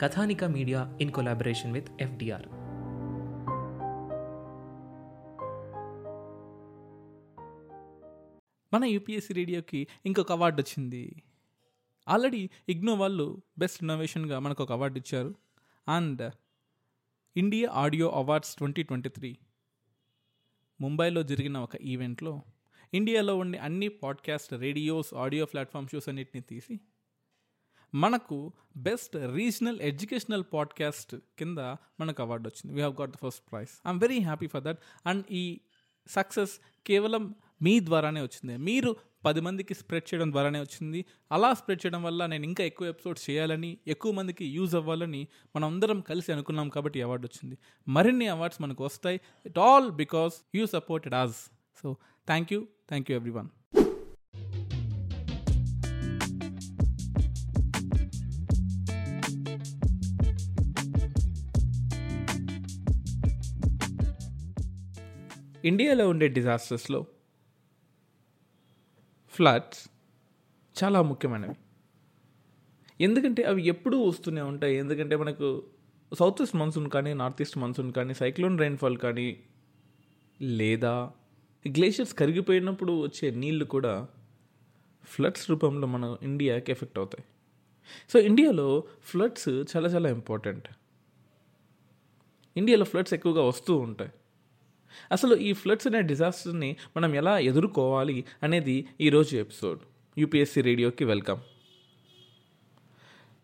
Kathanika media in collaboration with FDR. మన UPSC రేడియోకి ఇంకొక అవార్డు వచ్చింది. ఆల్రెడీ ఇగ్నో వాళ్ళు బెస్ట్ ఇన్నోవేషన్గా మనకు ఒక అవార్డు ఇచ్చారు. And India audio awards twenty twenty three ముంబైలో జరిగిన ఒక ఈవెంట్లో ఇండియాలో ఉండే అన్ని podcast radios audio platform shows అన్నిటిని తీసి మనకు బెస్ట్ రీజనల్ ఎడ్యుకేషనల్ పాడ్కాస్ట్ కింద మనకు అవార్డు వచ్చింది. We have got the first prize I'm very happy for that and ఈ సక్సెస్ కేవలం మీ ద్వారానే వచ్చింది. మీరు పది మందికి స్ప్రెడ్ చేయడం ద్వారానే వచ్చింది. అలా స్ప్రెడ్ చేయడం వల్ల నేను ఇంకా ఎక్కువ ఎపిసోడ్స్ చేయాలని ఎక్కువ మందికి యూజ్ అవ్వాలని మనం అందరం కలిసి అనుకున్నాం కాబట్టి అవార్డు వచ్చింది. మరిన్ని అవార్డ్స్ మనకు వస్తాయి. It all because you supported us so thank you thank you everyone ఇండియాలో ఉండే డిజాస్టర్స్లో ఫ్లడ్స్ చాలా ముఖ్యమైనవి. ఎందుకంటే అవి ఎప్పుడూ వస్తూనే ఉంటాయి. ఎందుకంటే మనకు సౌత్ ఈస్ట్ మాన్సూన్ కానీ నార్త్ ఈస్ట్ మాన్సూన్ కానీ సైక్లోన్ రైన్ఫాల్ కానీ లేదా గ్లేషియర్స్ కరిగిపోయినప్పుడు వచ్చే నీళ్ళు కూడా ఫ్లడ్స్ రూపంలో మన ఇండియాకి ఎఫెక్ట్ అవుతాయి. సో ఇండియాలో ఫ్లడ్స్ చాలా చాలా ఇంపార్టెంట్. ఇండియాలో ఫ్లడ్స్ ఎక్కువగా వస్తూ ఉంటాయి. అసలు ఈ ఫ్లడ్స్ అనే డిజాస్టర్ని మనం ఎలా ఎదుర్కోవాలి అనేది ఈరోజు ఎపిసోడ్. యూపీఎస్సీ రేడియోకి వెల్కమ్.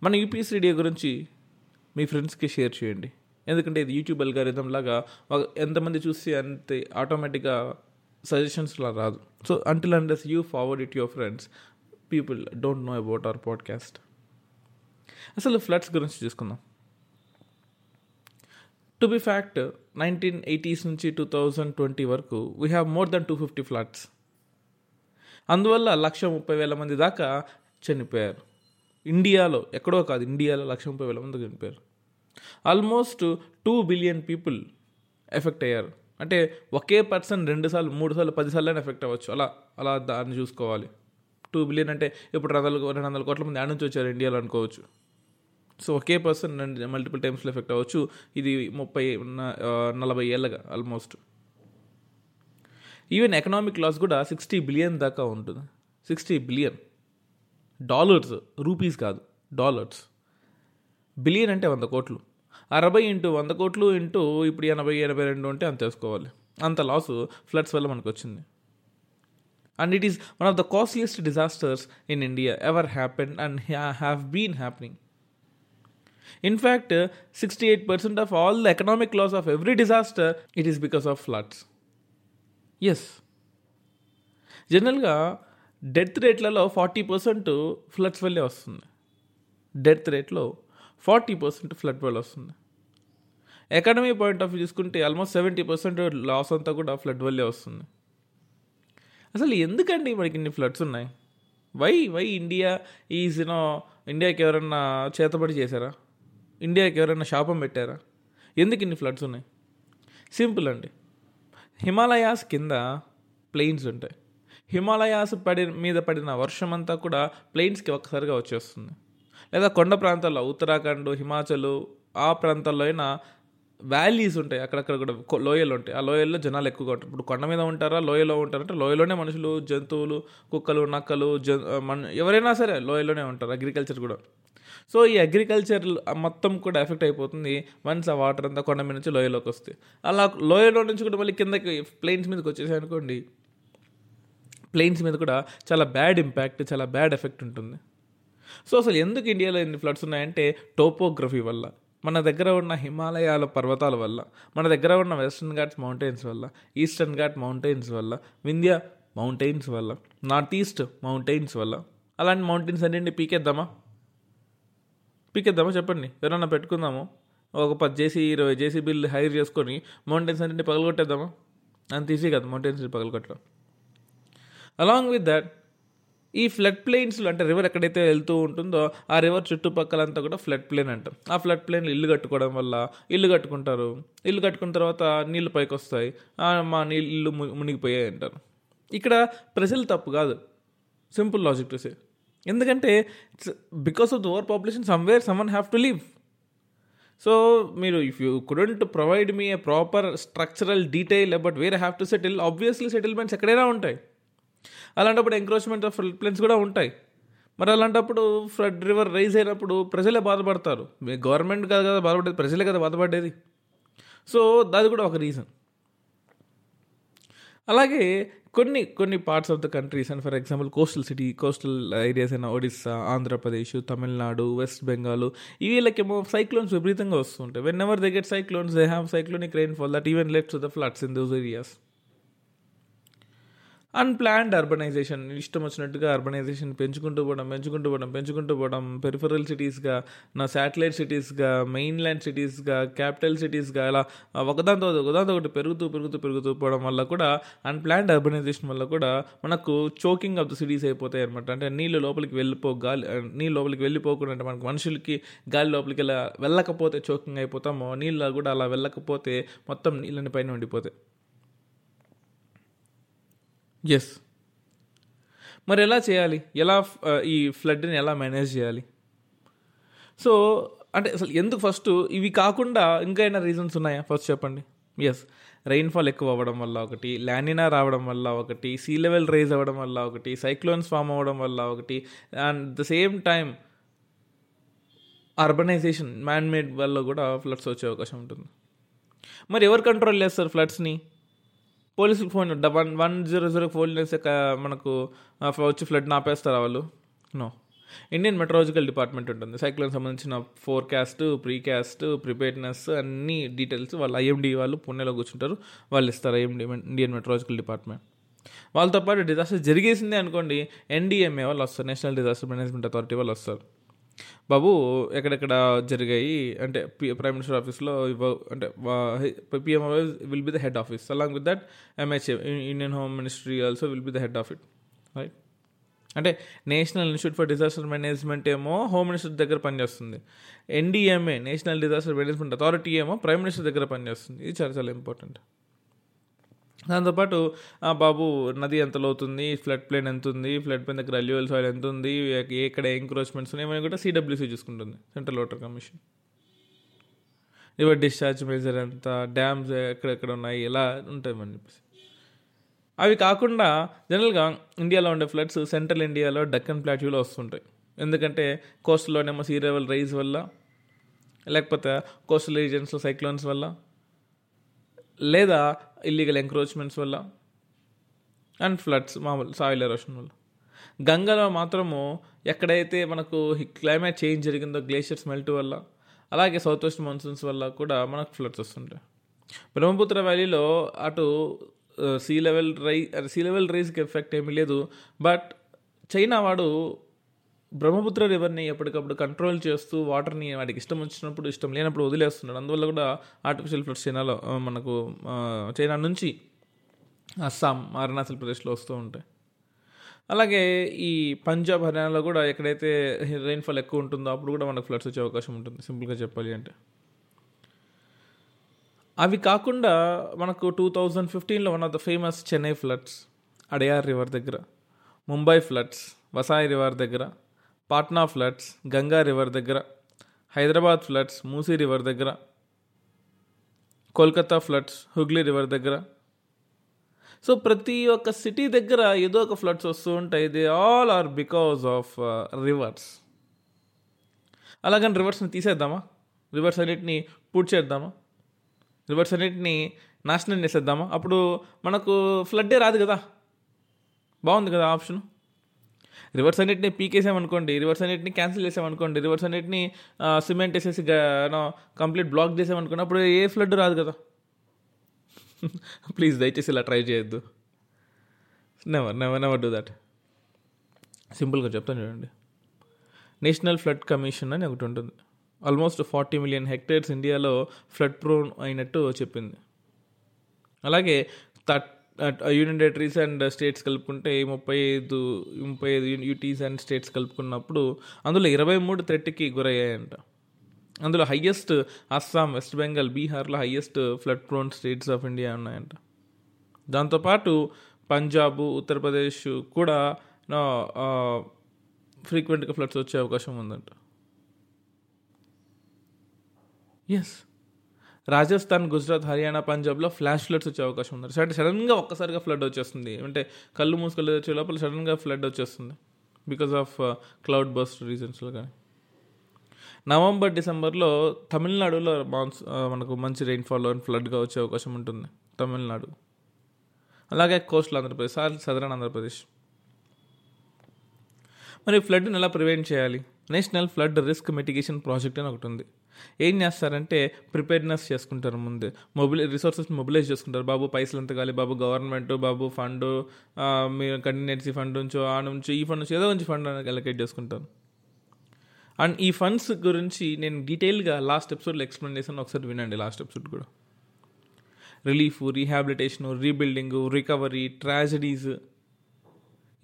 మన యూపీఎస్సీ రేడియో గురించి మీ ఫ్రెండ్స్కి షేర్ చేయండి. ఎందుకంటే ఇది యూట్యూబ్ అల్గారిథం లాగా ఎంతమంది చూసి అంతే ఆటోమేటిక్గా సజెషన్స్లా రాదు. So until unless you forward it your friends people don't know about our podcast అసలు ఫ్లడ్స్ గురించి చూసుకుందాం. To be fact nineteen eighties నుంచి టూ థౌజండ్ ట్వంటీ వరకు we have more than two fifty floods అందువల్ల లక్ష ముప్పై వేల మంది దాకా చనిపోయారు. ఇండియాలో ఎక్కడో కాదు ఇండియాలో లక్ష ముప్పై వేల మంది చనిపోయారు. Almost two billion people affect అయ్యారు. అంటే ఒకే పర్సన్ రెండుసార్లు మూడు సార్లు పది సార్లు ఎఫెక్ట్ అవ్వచ్చు. అలా అలా దాన్ని చూసుకోవాలి. టూ బిలియన్ అంటే ఇప్పుడు రెండు వందల రెండు వందల కోట్ల మంది ఆడ నుంచి వచ్చారు ఇండియాలో అనుకోవచ్చు. సో ఒకే పర్సన్ మల్టిపుల్ టైమ్స్లో ఎఫెక్ట్ అవ్వచ్చు. ఇది ముప్పై నలభై ఏళ్ళగా ఆల్మోస్ట్ ఈవెన్ ఎకనామిక్ లాస్ కూడా సిక్స్టీ బిలియన్ దాకా ఉంటుంది. సిక్స్టీ బిలియన్ డాలర్స్ రూపీస్ కాదు డాలర్స్ బిలియన్ అంటే వంద కోట్లు. అరవై ఇంటూ వంద కోట్లు ఇంటూ ఇప్పుడు ఎనభై ఎనభై రెండు ఉంటే అంత వేసుకోవాలి. అంత లాస్ ఫ్లడ్స్ వల్ల మనకు వచ్చింది and it is one of the costliest disasters in India ever happen and have been happening In fact, eight 68% of all the economic loss of every disaster, it is because of floods. Yes జనరల్గా death రేట్లలో forty percent floods వల్లే వస్తుంది. Death రేట్లో forty percent flood వల్ల వస్తుంది. Economy point of view చూసుకుంటే almost seventy percent loss అంతా కూడా ఫ్లడ్ వల్లే వస్తుంది. అసలు ఎందుకండి మనకి ఇన్ని ఫ్లడ్స్ ఉన్నాయి? Why why India is you know ఇండియాకి ఎవరన్నా చేతబడి చేశారా? ఇండియాకి ఎవరైనా శాపం పెట్టారా? ఎందుకు ఇన్ని ఫ్లడ్స్ ఉన్నాయి? సింపుల్ అండి. హిమాలయాస్ కింద ప్లెయిన్స్ ఉంటాయి. హిమాలయాస్ పడి మీద పడిన వర్షం అంతా కూడా ప్లెయిన్స్కి ఒక్కసారిగా వచ్చేస్తుంది. లేదా కొండ ప్రాంతాల్లో ఉత్తరాఖండ్ హిమాచల్ ఆ ప్రాంతాల్లో అయినా వ్యాలీస్ ఉంటాయి. అక్కడక్కడ కూడా లోయలు ఉంటాయి. ఆ లోయల్లో జనాలు ఎక్కువగా ఉంటారు. ఇప్పుడు కొండ మీద ఉంటారా? లోయలో ఉంటారంటే లోయలోనే మనుషులు జంతువులు కుక్కలు నక్కలు జన్ మన ఎవరైనా సరే లోయలోనే ఉంటారు. అగ్రికల్చర్ కూడా. సో ఈ అగ్రికల్చర్ మొత్తం కూడా ఎఫెక్ట్ అయిపోతుంది. వన్స్ ఆ వాటర్ అంతా కొండ మీద నుంచి లోయలోకి వస్తాయి అలా లోయలో నుంచి కూడా మళ్ళీ కిందకి ప్లెయిన్స్ మీదకి వచ్చేసాయి అనుకోండి. ప్లెయిన్స్ మీద కూడా చాలా బ్యాడ్ ఇంపాక్ట్ చాలా బ్యాడ్ ఎఫెక్ట్ ఉంటుంది. సో అసలు ఎందుకు ఇండియాలో ఎన్ని ఫ్లడ్స్ ఉన్నాయంటే టోపోగ్రఫీ వల్ల. మన దగ్గర ఉన్న హిమాలయాల పర్వతాల వల్ల. మన దగ్గర ఉన్న వెస్టర్న్ ఘాట్స్ మౌంటైన్స్ వల్ల. ఈస్టర్న్ ఘాట్ మౌంటైన్స్ వల్ల. వింధ్య మౌంటైన్స్ వల్ల. నార్త్ ఈస్ట్ మౌంటైన్స్ వల్ల. అలాంటి మౌంటైన్స్ అన్నింటినీ పీకేద్దామా? పీకేద్దామా చెప్పండి? ఎవరన్నా పెట్టుకుందాము? ఒక పది జేసీ ఇరవై జేసీ బిల్ హైర్ చేసుకొని మౌంటైన్స్ అన్నింటినీ పగలగొట్టేద్దామా? అంత ఈజీ కదా మౌంటైన్స్ పగలగొట్టడం. అలాంగ్ విత్ దట్ ఈ ఫ్లడ్ ప్లేన్స్లో అంటే రివర్ ఎక్కడైతే వెళ్తూ ఉంటుందో ఆ రివర్ చుట్టుపక్కలంతా కూడా ఫ్లడ్ ప్లేన్ అంటాం. ఆ ఫ్లడ్ ప్లేన్లు ఇల్లు కట్టుకోవడం వల్ల ఇల్లు కట్టుకుంటారు. ఇల్లు కట్టుకున్న తర్వాత నీళ్ళు పైకి వస్తాయి మా నీళ్ళు ఇల్లు మునిగిపోయాయి అంటారు ఇక్కడ ప్రజలు తప్పు కాదు. Simple logic to say. ఎందుకంటే because of the over population somewhere someone have to leave. So మీరు if you couldn't provide me a proper structural detail about where have to settle obviously settlements ఎక్కడైనా ఉంటాయి. అలాంటప్పుడు encroachment of planes కూడా ఉంటాయి. మరి అలాంటప్పుడు flood river rise అయినప్పుడు ప్రజలే బాధపడతారు. గవర్నమెంట్ కాదు కదా బాధపడేది ప్రజలే కదా బాధపడేది. సో అది కూడా ఒక రీజన్ అలాగే కొన్ని కొన్ని parts of the countries and for example coastal city coastal areas అయిన ఒడిస్సా ఆంధ్రప్రదేశ్ తమిళనాడు వెస్ట్ బెంగాల్ వీళ్ళకేమో సైక్లోన్స్ విపరీతంగా వస్తుంటాయి. Whenever they get cyclones they have cyclonic rainfall that even left to the floods in those areas unplanned urbanisation ఇష్టం వచ్చినట్టుగా urbanisation పెంచుకుంటూ పోవడం పెంచుకుంటూ పోవడం పెంచుకుంటూ పోవడం. పెరిఫరల్ సిటీస్గా నా శాటిలైట్ సిటీస్గా మెయిన్ ల్యాండ్ సిటీస్గా క్యాపిటల్ సిటీస్గా ఇలా ఒకదాంతో ఒకదాంతో ఒకటి పెరుగుతూ పెరుగుతూ పెరుగుతూ పోవడం వల్ల కూడా అన్ప్లాన్డ్ అర్బనైజేషన్ వల్ల కూడా మనకు చోకింగ్ ఆఫ్ ద సిటీస్ అయిపోతాయి అనమాట అంటే నీళ్ళు లోపలికి వెళ్ళిపో గాలి నీళ్ళు లోపలికి వెళ్ళిపోకుండా అంటే మనకు మనుషులకి గాలి లోపలికి ఇలా వెళ్ళకపోతే చోకింగ్ అయిపోతామో నీళ్ళు కూడా అలా వెళ్ళకపోతే మొత్తం నీళ్ళని పైన ఉండిపోతాయి. ఎస్ మరి ఎలా చేయాలి? ఎలా ఈ ఫ్లడ్ని ఎలా మేనేజ్ చేయాలి? సో అంటే అసలు ఎందుకు ఫస్ట్ ఇవి కాకుండా ఇంకా ఏమైనా రీజన్స్ ఉన్నాయా? ఫస్ట్ చెప్పండి. ఎస్ రెయిన్ఫాల్ ఎక్కువ అవ్వడం వల్ల ఒకటి లానినా రావడం వల్ల ఒకటి సీ లెవెల్ రైజ్ అవ్వడం వల్ల ఒకటి సైక్లోన్స్ ఫామ్ అవ్వడం వల్ల ఒకటి and the same time urbanisation manmade వల్ల కూడా ఫ్లడ్స్ వచ్చే అవకాశం ఉంటుంది. మరి ఎవరు కంట్రోల్ చేస్తారు ఫ్లడ్స్ని పోలీసులకు phone one one zero zero phone చేస్తే మనకు వచ్చి ఫ్లడ్ని ఆపేస్తారా వాళ్ళు? నో. ఇండియన్ మెట్రాలజికల్ డిపార్ట్మెంట్ ఉంటుంది. సైక్లోన్ సంబంధించిన ఫోర్కాస్ట్ ప్రీకాస్ట్ ప్రిపేర్నెస్ అన్ని డీటెయిల్స్ వాళ్ళు ఐఎండి వాళ్ళు పుణెలో కూర్చుంటారు. వాళ్ళు ఇస్తారు ఐఎండి ఇండియన్ మెట్రాలజికల్ డిపార్ట్మెంట్. వాళ్ళతో పాటు డిజాస్టర్ జరిగేసిందే అనుకోండి ఎన్డీఎంఏ వాళ్ళు వస్తారు నేషనల్ డిజాస్టర్ మేనేజ్మెంట్ అథారిటీ వాళ్ళు వస్తారు. బాబు ఎక్కడెక్కడ జరిగాయి? అంటే ప్రైమ్ మినిస్టర్ ఆఫీస్లో ఇవ్వ అంటే PMO will be the head office along with that MHA Indian home ministry also will be the head of it right అంటే national institute for disaster management ఏమో హోమ్ మినిస్టర్ దగ్గర పనిచేస్తుంది. NDMA national disaster management authority ఏమో prime minister దగ్గర పనిచేస్తుంది. ఇది చాలా చాలా ఇంపార్టెంట్ దాంతోపాటు ఆ బాబు నది ఎంత లోతుంది? ఫ్లడ్ ప్లేన్ ఎంత ఉంది ఫ్లడ్ ప్లేన్ దగ్గర అల్యూవల్ సాయిల్ ఎంత ఉంది ఎక్కడ ఎంక్రోచ్మెంట్స్ ఉన్నాయి? ఇవన్నీ కూడా సిడబ్ల్యూసీ చూసుకుంటుంది central water commission. River discharge measure ఎంత డ్యామ్స్ ఎక్కడెక్కడ ఉన్నాయి? ఎలా ఉంటాయని చెప్పేసి. అవి కాకుండా జనరల్గా ఇండియాలో ఉండే ఫ్లడ్స్ సెంట్రల్ ఇండియాలో డక్కన్ ప్లాట్యూలో వస్తుంటాయి. ఎందుకంటే కోస్టల్లోనేమో సీ లెవెల్ రైజ్ వల్ల లేకపోతే కోస్టల్ రీజన్స్లో సైక్లోన్స్ వల్ల లేదా ఇల్లీగల్ ఎంక్రోచ్మెంట్స్ వల్ల అండ్ ఫ్లడ్స్ మామూలు సాయిల్ ఎరోషన్ వల్ల. గంగలో మాత్రము ఎక్కడైతే మనకు క్లైమేట్ చేంజ్ జరిగిందో గ్లేషియర్స్ మెల్ట్ వల్ల అలాగే సౌత్ వెస్ట్ మాన్సూన్స్ వల్ల కూడా మనకు ఫ్లడ్స్ వస్తుంటాయి. బ్రహ్మపుత్ర వ్యాలీలో అటు సీ లెవెల్ రై సీ లెవెల్ రైజ్కి ఎఫెక్ట్ ఏమీ లేదు బట్ చైనా వాడు బ్రహ్మపుత్ర రివర్ని ఎప్పటికప్పుడు కంట్రోల్ చేస్తూ వాటర్ని వాడికి ఇష్టం వచ్చినప్పుడు ఇష్టం లేనప్పుడు వదిలేస్తున్నాడు. అందువల్ల కూడా ఆర్టిఫిషియల్ ఫ్లడ్స్ చైనాలో మనకు చైనా నుంచి అస్సాం అరుణాచల్ ప్రదేశ్లో వస్తూ ఉంటాయి. అలాగే ఈ పంజాబ్ హర్యానాలో కూడా ఎక్కడైతే రెయిన్ఫాల్ ఎక్కువ ఉంటుందో అప్పుడు కూడా మనకు ఫ్లడ్స్ వచ్చే అవకాశం ఉంటుంది. సింపుల్గా చెప్పాలి అంటే. అవి కాకుండా మనకు టూ థౌజండ్ ఫిఫ్టీన్లో one of the famous Chennai floods Adyar river దగ్గర ముంబై ఫ్లడ్స్ వసాయి రివర్ దగ్గర పాట్నా ఫ్లడ్స్ గంగా రివర్ దగ్గర హైదరాబాద్ ఫ్లడ్స్ మూసీ రివర్ దగ్గర కోల్కతా ఫ్లడ్స్ హుగ్లీ రివర్ దగ్గర. సో ప్రతి ఒక్క సిటీ దగ్గర ఏదో ఒక ఫ్లడ్స్ వస్తూ ఉంటాయి. They all are because of rivers అలాగని రివర్స్ని తీసేద్దామా? రివర్స్ అన్నిటిని పూర్తి చేద్దామా? రివర్స్ అన్నిటిని నాశనం చేసేద్దామా? అప్పుడు మనకు ఫ్లడ్డే రాదు కదా. బాగుంది కదా ఆప్షన్? రివర్స్ అన్నిటిని పీకేసామనుకోండి రివర్స్ అన్నిటిని క్యాన్సిల్ చేసామనుకోండి రివర్స్ అన్నిటిని సిమెంట్ వేసేసి కంప్లీట్ బ్లాక్ చేసామనుకోండి అప్పుడు ఏ ఫ్లడ్ రాదు కదా. ప్లీజ్ దయచేసి ఇలా ట్రై చేయొద్దు. Never never never do that సింపుల్గా చెప్తాను చూడండి. నేషనల్ ఫ్లడ్ కమిషన్ అని ఒకటి ఉంటుంది. ఆల్మోస్ట్ ఫార్టీ మిలియన్ హెక్టేర్స్ ఇండియాలో ఫ్లడ్ ప్రోన్ అయినట్టు చెప్పింది. అలాగే third union territories and states కలుపుకుంటే ముప్పై ఐదు ముప్పై ఐదు యూటీస్ అండ్ స్టేట్స్ కలుపుకున్నప్పుడు అందులో ఇరవై మూడు థ్రెట్కి గురయ్యాయంట. అందులో హయ్యెస్ట్ అస్సాం వెస్ట్ బెంగాల్ బీహార్లో highest flood prone states of India ఉన్నాయంట. దాంతోపాటు పంజాబ్ ఉత్తరప్రదేశ్ కూడా ఫ్రీక్వెంట్గా ఫ్లడ్స్ వచ్చే అవకాశం ఉందంట. ఎస్ రాజస్థాన్ గుజరాత్ హర్యానా పంజాబ్లో ఫ్లాష్ ఫ్లడ్స్ వచ్చే అవకాశం ఉంది. సడన్ సడన్గా ఒక్కసారిగా ఫ్లడ్ వచ్చేస్తుంది. అంటే కళ్ళు మూసుకళ్ళు వచ్చే లోపల సడన్గా ఫ్లడ్ వచ్చేస్తుంది. బికాస్ ఆఫ్ క్లౌడ్ బస్ట్ రీజన్స్లో కానీ నవంబర్ డిసెంబర్లో తమిళనాడులో మాన్స్ మనకు మంచి రెయిన్ఫాల్ అండ్ ఫ్లడ్గా వచ్చే అవకాశం ఉంటుంది తమిళనాడు. అలాగే కోస్టల్ ఆంధ్రప్రదేశ్ సదరన్ ఆంధ్రప్రదేశ్. మరి ఫ్లడ్ని ఎలా ప్రివెంట్ చేయాలి? National flood risk mitigation project అని ఒకటి ఉంది. ఏం చేస్తారంటే ప్రిపేర్నెస్ చేసుకుంటారు ముందు. మొబిలై రిసోర్సెస్ మొబిలైజ్ చేసుకుంటారు. బాబు పైసలు ఎంత కావాలి? బాబు గవర్నమెంట్ బాబు ఫండ్ మీరు కంటిన్యూన్సీ ఫండ్ నుంచో ఆ నుంచి ఈ ఫండ్ నుంచి ఏదో నుంచి ఫండ్ అలొకేట్ చేసుకుంటారు. అండ్ ఈ ఫండ్స్ గురించి నేను డీటెయిల్గా లాస్ట్ ఎపిసోడ్లో ఎక్స్ప్లెయిన్ చేశాను. ఒకసారి వినండి లాస్ట్ ఎపిసోడ్ కూడా. Relief rehabilitation rebuilding recovery tragedies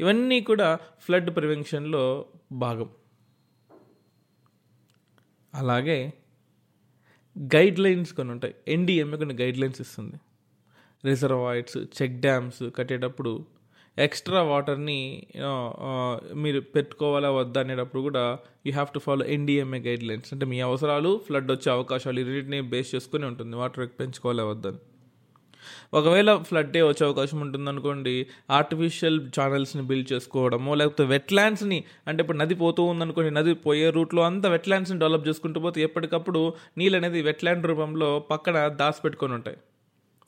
ఇవన్నీ కూడా ఫ్లడ్ ప్రివెన్షన్లో భాగం. అలాగే గైడ్ లైన్స్ కొన్ని ఉంటాయి. ఎన్డీఎంఏ కొన్ని గైడ్ లైన్స్ ఇస్తుంది. రిజర్వాయిడ్స్ చెక్ డ్యామ్స్ కట్టేటప్పుడు ఎక్స్ట్రా వాటర్ని మీరు పెట్టుకోవాలా వద్దా అనేటప్పుడు కూడా you have to follow NDMA guidelines అంటే మీ అవసరాలు ఫ్లడ్ వచ్చే అవకాశాలు ఈ రెండింటిని బేస్ చేసుకుని ఉంటుంది. వాటర్ పెంచుకోవాలా వద్దని ఒకవేళ ఫ్లడ్ డే వచ్చే అవకాశం ఉంటుంది అనుకోండి ఆర్టిఫిషియల్ ఛానల్స్ని బిల్డ్ చేసుకోవడమో లేకపోతే వెట్లాండ్స్ని అంటే ఇప్పుడు నది పోతూ ఉందనుకోండి నది పోయే రూట్లో అంతా వెట్లాండ్స్ని డెవలప్ చేసుకుంటూ పోతే ఎప్పటికప్పుడు నీళ్ళు అనేది వెట్లాండ్ రూపంలో పక్కన దాచిపెట్టుకొని ఉంటాయి.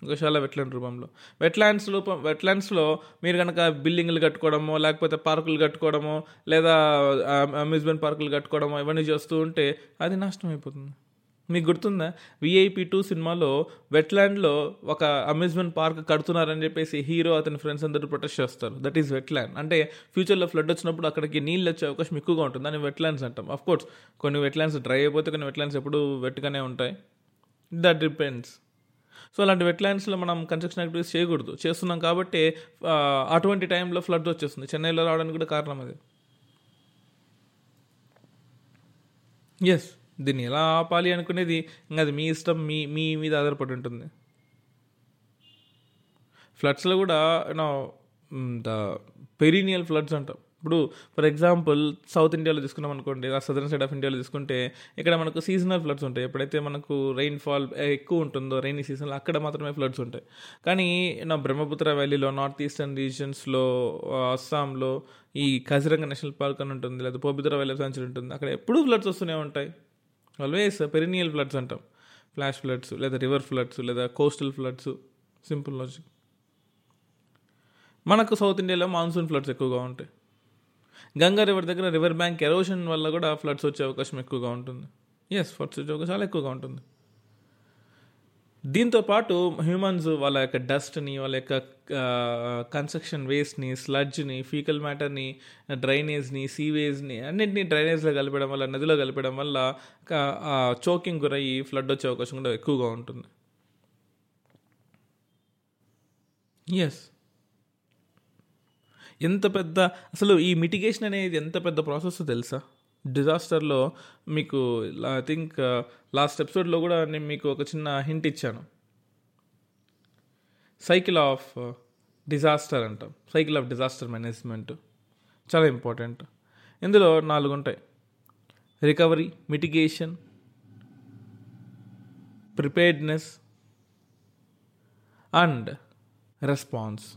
గోశాల వెట్లాండ్ రూపంలో. వెట్లాండ్స్ రూపం వెట్లాండ్స్లో మీరు కనుక బిల్డింగ్లు కట్టుకోవడమో లేకపోతే పార్కులు కట్టుకోవడమో లేదా అమ్యూజ్మెంట్ పార్కులు కట్టుకోవడమో ఇవన్నీ చేస్తూ ఉంటే అది నాశనం అయిపోతుంది. మీకు గుర్తుందా? విఐపి టూ సినిమాలో వెట్లాండ్లో ఒక అమ్యూజ్మెంట్ పార్క్ కడుతున్నారని చెప్పేసి హీరో అతని ఫ్రెండ్స్ అందరూ ప్రొటెస్ట్ చేస్తారు. దట్ ఈస్ వెట్లాండ్ అంటే ఫ్యూచర్లో ఫ్లడ్ వచ్చినప్పుడు అక్కడికి నీళ్ళు వచ్చే అవకాశం ఎక్కువగా ఉంటుంది. దాన్ని వెట్లాండ్స్ అంటాం. అఫ్ కోర్స్ కొన్ని వెట్లాండ్స్ డ్రై అయిపోతే కొన్ని వెట్లాండ్స్ ఎప్పుడు వెట్గానే ఉంటాయి. దట్ డిపెండ్స్ సో అలాంటి వెట్లాండ్స్లో మనం కన్స్ట్రక్షన్ యాక్టివిటీస్ చేయకూడదు. చేస్తున్నాం కాబట్టి అటువంటి టైంలో ఫ్లడ్ వచ్చేస్తుంది. చెన్నైలో రావడానికి కూడా కారణం అది. ఎస్ దీన్ని ఎలా ఆపాలి అనుకునేది? ఇంకా అది మీ ఇష్టం మీ మీ మీద ఆధారపడి ఉంటుంది. ఫ్లడ్స్లో కూడా యూనో ద పెరీనియల్ ఫ్లడ్స్ అంటాం. ఇప్పుడు ఫర్ ఎగ్జాంపుల్ సౌత్ ఇండియాలో తీసుకున్నాం అనుకోండి ఆ సదర్న్ సైడ్ ఆఫ్ ఇండియాలో తీసుకుంటే ఇక్కడ మనకు సీజనల్ ఫ్లడ్స్ ఉంటాయి. ఎప్పుడైతే మనకు రెయిన్ ఫాల్ ఎక్కువ ఉంటుందో రైనీ సీజన్లో అక్కడ మాత్రమే ఫ్లడ్స్ ఉంటాయి. కానీ నా బ్రహ్మపుత్ర వ్యాలీలో నార్త్ ఈస్టర్న్ రీజన్స్లో అస్సాంలో ఈ కజిరంగ నేషనల్ పార్క్ అని ఉంటుంది లేదా పోబిద్ర వ్యాలీ సాంచురీ ఉంటుంది అక్కడ ఎప్పుడూ ఫ్లడ్స్ వస్తూనే ఉంటాయి. ఆల్వేస్ పెరినియల్ ఫ్లడ్స్ అంటాం. ఫ్లాష్ ఫ్లడ్స్ లేదా రివర్ ఫ్లడ్స్ లేదా కోస్టల్ ఫ్లడ్స్ సింపుల్ లాజిక్ మనకు సౌత్ ఇండియాలో మాన్సూన్ ఫ్లడ్స్ ఎక్కువగా ఉంటాయి. గంగా రివర్ దగ్గర రివర్ బ్యాంక్ ఎరోషన్ వల్ల కూడా ఫ్లడ్స్ వచ్చే అవకాశం ఎక్కువగా ఉంటుంది. ఎస్ ఫ్లడ్స్ వచ్చే అవకాశం చాలా ఎక్కువగా ఉంటుంది. దీంతో పాటు హ్యూమన్స్ వాళ్ళ యొక్క డస్ట్ని వాళ్ళ యొక్క కన్స్ట్రక్షన్ వేస్ట్ని స్లడ్జ్ని ఫీకల్ మ్యాటర్ని డ్రైనేజ్ని సీవేజ్ని అన్నింటినీ డ్రైనేజ్లో కలిపడం వల్ల నదిలో కలిపడం వల్ల చోకింగ్ గురయ్యి ఫ్లడ్ వచ్చే అవకాశం కూడా ఎక్కువగా ఉంటుంది. ఎస్ ఎంత పెద్ద అసలు ఈ మిటిగేషన్ అనేది ఎంత పెద్ద ప్రాసెస్ తెలుసా? డిజాస్టర్లో మీకు ఐ థింక్ లాస్ట్ ఎపిసోడ్లో కూడా నేను మీకు ఒక చిన్న హింట్ ఇచ్చాను. సైకిల్ ఆఫ్ డిజాస్టర్ అంటాం. సైకిల్ ఆఫ్ డిజాస్టర్ మేనేజ్మెంట్ చాలా ఇంపార్టెంట్ ఇందులో నాలుగు ఉంటాయి. Recovery mitigation preparedness and response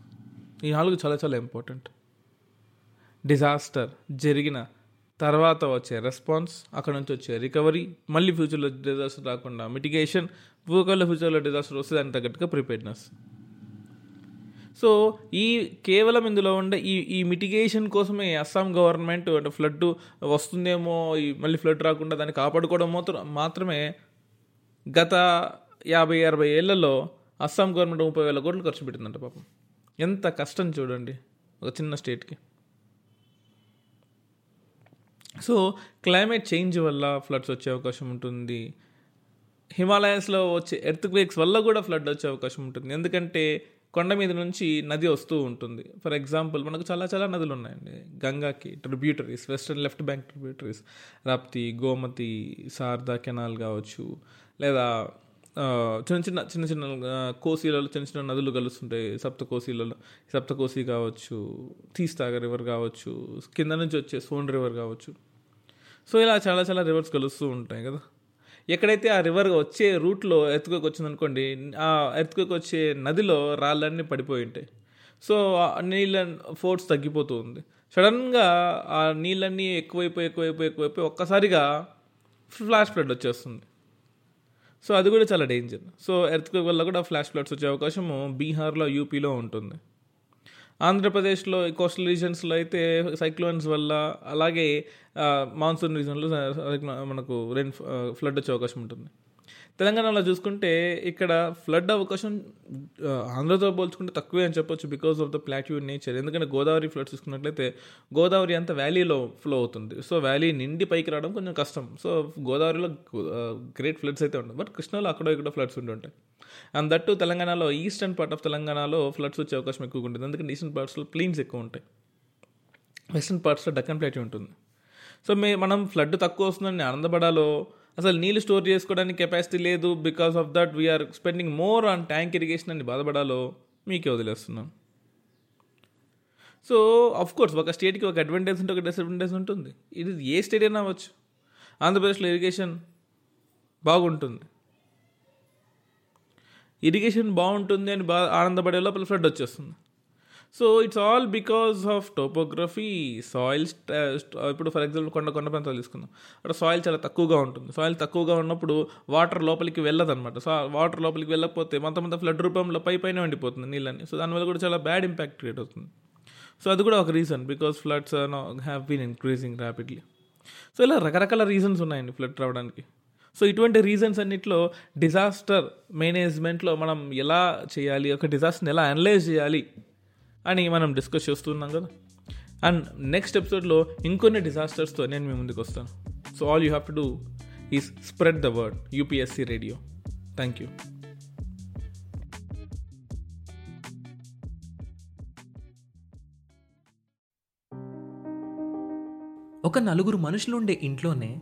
ఈ నాలుగు చాలా చాలా ఇంపార్టెంట్ డిజాస్టర్ జరిగిన తర్వాత వచ్చే రెస్పాన్స్ అక్కడ నుంచి వచ్చే రికవరీ మళ్ళీ ఫ్యూచర్లో డిజాస్టర్ రాకుండా మిటిగేషన్ ఒకవేళ ఫ్యూచర్లో డిజాస్టర్ వస్తే దానికి తగ్గట్టుగా ప్రిపేర్నెస్ సో ఈ కేవలం ఇందులో ఉండే ఈ ఈ మిటిగేషన్ కోసమే అస్సాం గవర్నమెంట్ అంటే ఫ్లడ్ వస్తుందేమో ఈ మళ్ళీ ఫ్లడ్ రాకుండా దాన్ని కాపాడుకోవడం మాత్రం మాత్రమే గత యాభై అరవై ఏళ్ళలో అస్సాం గవర్నమెంట్ ముప్పై వేల కోట్లు ఖర్చు పెట్టిందంట పాపం. ఎంత కష్టం చూడండి ఒక చిన్న స్టేట్కి సో క్లైమేట్ చేంజ్ వల్ల ఫ్లడ్స్ వచ్చే అవకాశం ఉంటుంది. హిమాలయస్లో వచ్చే ఎర్త్ క్వేక్స్ వల్ల కూడా ఫ్లడ్ వచ్చే అవకాశం ఉంటుంది. ఎందుకంటే కొండ మీద నుంచి నది వస్తూ ఉంటుంది. ఫర్ ఎగ్జాంపుల్ మనకు చాలా చాలా నదులు ఉన్నాయండి గంగాకి tributaries western left bank tributaries Rapti Gomti Sharda canal కావచ్చు లేదా చిన్న చిన్న చిన్న చిన్న కోసీలలో చిన్న చిన్న నదులు కలుస్తుంటాయి. సప్త కోసీలలో సప్త కోసి కావచ్చు తీస్తాగ రివర్ కావచ్చు కింద నుంచి వచ్చే సోన్ రివర్ కావచ్చు. సో ఇలా చాలా చాలా రివర్స్ కలుస్తూ ఉంటాయి కదా. ఎక్కడైతే ఆ రివర్ వచ్చే రూట్లో ఎత్తుకోకి వచ్చిందనుకోండి ఆ ఎత్తుకోకి వచ్చే నదిలో రాళ్ళన్నీ పడిపోయి ఉంటాయి. సో నీళ్ళ ఫోర్స్ తగ్గిపోతూ ఉంది. సడన్గా ఆ నీళ్ళన్నీ ఎక్కువైపోయి ఎక్కువైపోయి ఎక్కువైపోయి ఒక్కసారిగా ఫ్లాష్ ఫ్లడ్ వచ్చేస్తుంది. సో అది కూడా చాలా డేంజర్ సో ఎర్త్క్వేక్ వల్ల కూడా ఫ్లాష్ ఫ్లడ్స్ వచ్చే అవకాశము బీహార్లో యూపీలో ఉంటుంది. ఆంధ్రప్రదేశ్లో కోస్టల్ రీజన్స్లో అయితే సైక్లోన్స్ వల్ల అలాగే మాన్సూన్ రీజన్లో మనకు రెయిన్ ఫ్లడ్ వచ్చే అవకాశం ఉంటుంది. తెలంగాణలో చూసుకుంటే ఇక్కడ ఫ్లడ్ అవకాశం ఆంధ్రతో పోల్చుకుంటే తక్కువే అని చెప్పొచ్చు because of the plateau nature ఎందుకంటే గోదావరి ఫ్లడ్ చూసుకున్నట్లయితే గోదావరి అంత వ్యాలీలో ఫ్లో అవుతుంది. సో వ్యాలీ నిండి పైకి రావడం కొంచెం కష్టం. సో గోదావరిలో గ్రేట్ ఫ్లడ్స్ అయితే ఉండవు. బట్ కృష్ణలో అక్కడ ఇక్కడ ఫ్లడ్స్ ఉంటుంటాయి అండ్ దట్టు తెలంగాణలో ఈస్టర్న్ పార్ట్ ఆఫ్ తెలంగాణలో ఫ్లడ్స్ వచ్చే అవకాశం ఎక్కువగా ఉంటుంది ఎందుకంటే ఈస్టర్న్ పార్ట్స్లో ప్లీన్స్ ఎక్కువ ఉంటాయి వెస్ట్రన్ పార్ట్స్లో డక్కన్ ప్లేట్ ఉంటుంది. సో మే మనం ఫ్లడ్ తక్కువ వస్తుందని ఆనందపడాలో అసలు నీళ్ళు స్టోర్ చేసుకోవడానికి కెపాసిటీ లేదు because of that we are spending more on tank irrigation అని బాధపడాలో మీకే వదిలేస్తున్నాను. సో అఫ్ కోర్స్ ఒక స్టేట్కి ఒక అడ్వాంటేజ్ ఉంటే ఒక డిసడ్వాంటేజ్ ఉంటుంది. ఇది ఏ స్టేట్ అయినా అవ్వచ్చు. ఆంధ్రప్రదేశ్లో ఇరిగేషన్ బాగుంటుంది. ఇరిగేషన్ బాగుంటుంది అని బా ఆనందపడే లోపల ఫ్లడ్ వచ్చేస్తుంది. So it's all because of topography. Soil ఇప్పుడు ఫర్ ఎగ్జాంపుల్ కొండ కొండ ప్రాంతాలు తీసుకుందాం. అక్కడ సాయిల్ చాలా తక్కువగా ఉంటుంది. సాయిల్ తక్కువగా ఉన్నప్పుడు వాటర్ లోపలికి వెళ్ళదన్నమాట. సో వాటర్ లోపలికి వెళ్ళకపోతే మొత్తం మొత్తం ఫ్లడ్ రూపంలో పై పైన ఉండిపోతుంది నీళ్ళని. సో దానివల్ల కూడా చాలా బ్యాడ్ ఇంపాక్ట్ క్రియేట్ అవుతుంది. సో అది కూడా ఒక reason because floods have been increasing rapidly. So ఇలా రకరకాల రీజన్స్ ఉన్నాయండి ఫ్లడ్ రావడానికి. సో ఇటువంటి రీజన్స్ అన్నిట్లో డిజాస్టర్ మేనేజ్మెంట్లో మనం ఎలా చేయాలి ఒక డిజాస్టర్ని ఎలా అనలైజ్ చేయాలి అని మనం డిస్కస్ చేస్తున్నాం కదా. అండ్ నెక్స్ట్ ఎపిసోడ్లో ఇంకొన్ని డిజాస్టర్స్తో నేను మీ ముందుకు వస్తాను. So all you have to do is spread the word UPSC radio thank you ఒక నలుగురు మనుషులుండే ఇంట్లోనే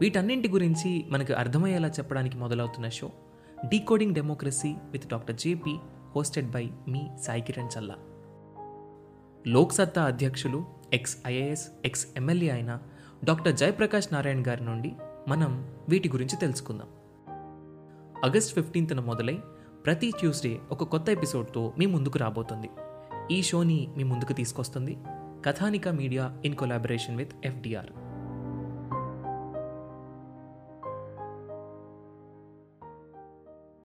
వీటన్నింటి గురించి మనకు అర్థమయ్యేలా చెప్పడానికి మొదలవుతున్న show decoding democracy with doctor JP hosted by మీ సాయి కిరణ్ చల్లా లోక్సత్తా అధ్యక్షులు ఎక్స్ ఐఏఎస్ ఎక్స్ ఎమ్మెల్యే అయిన డాక్టర్ జయప్రకాష్ నారాయణ్ గారి నుండి మనం వీటి గురించి తెలుసుకుందాం. ఆగస్ట్ ఫిఫ్టీన్త్న మొదలై ప్రతి ట్యూస్డే ఒక కొత్త ఎపిసోడ్తో మీ ముందుకు రాబోతుంది. ఈ షోని మీ ముందుకు తీసుకొస్తుంది Kathanika media in collaboration with FDR.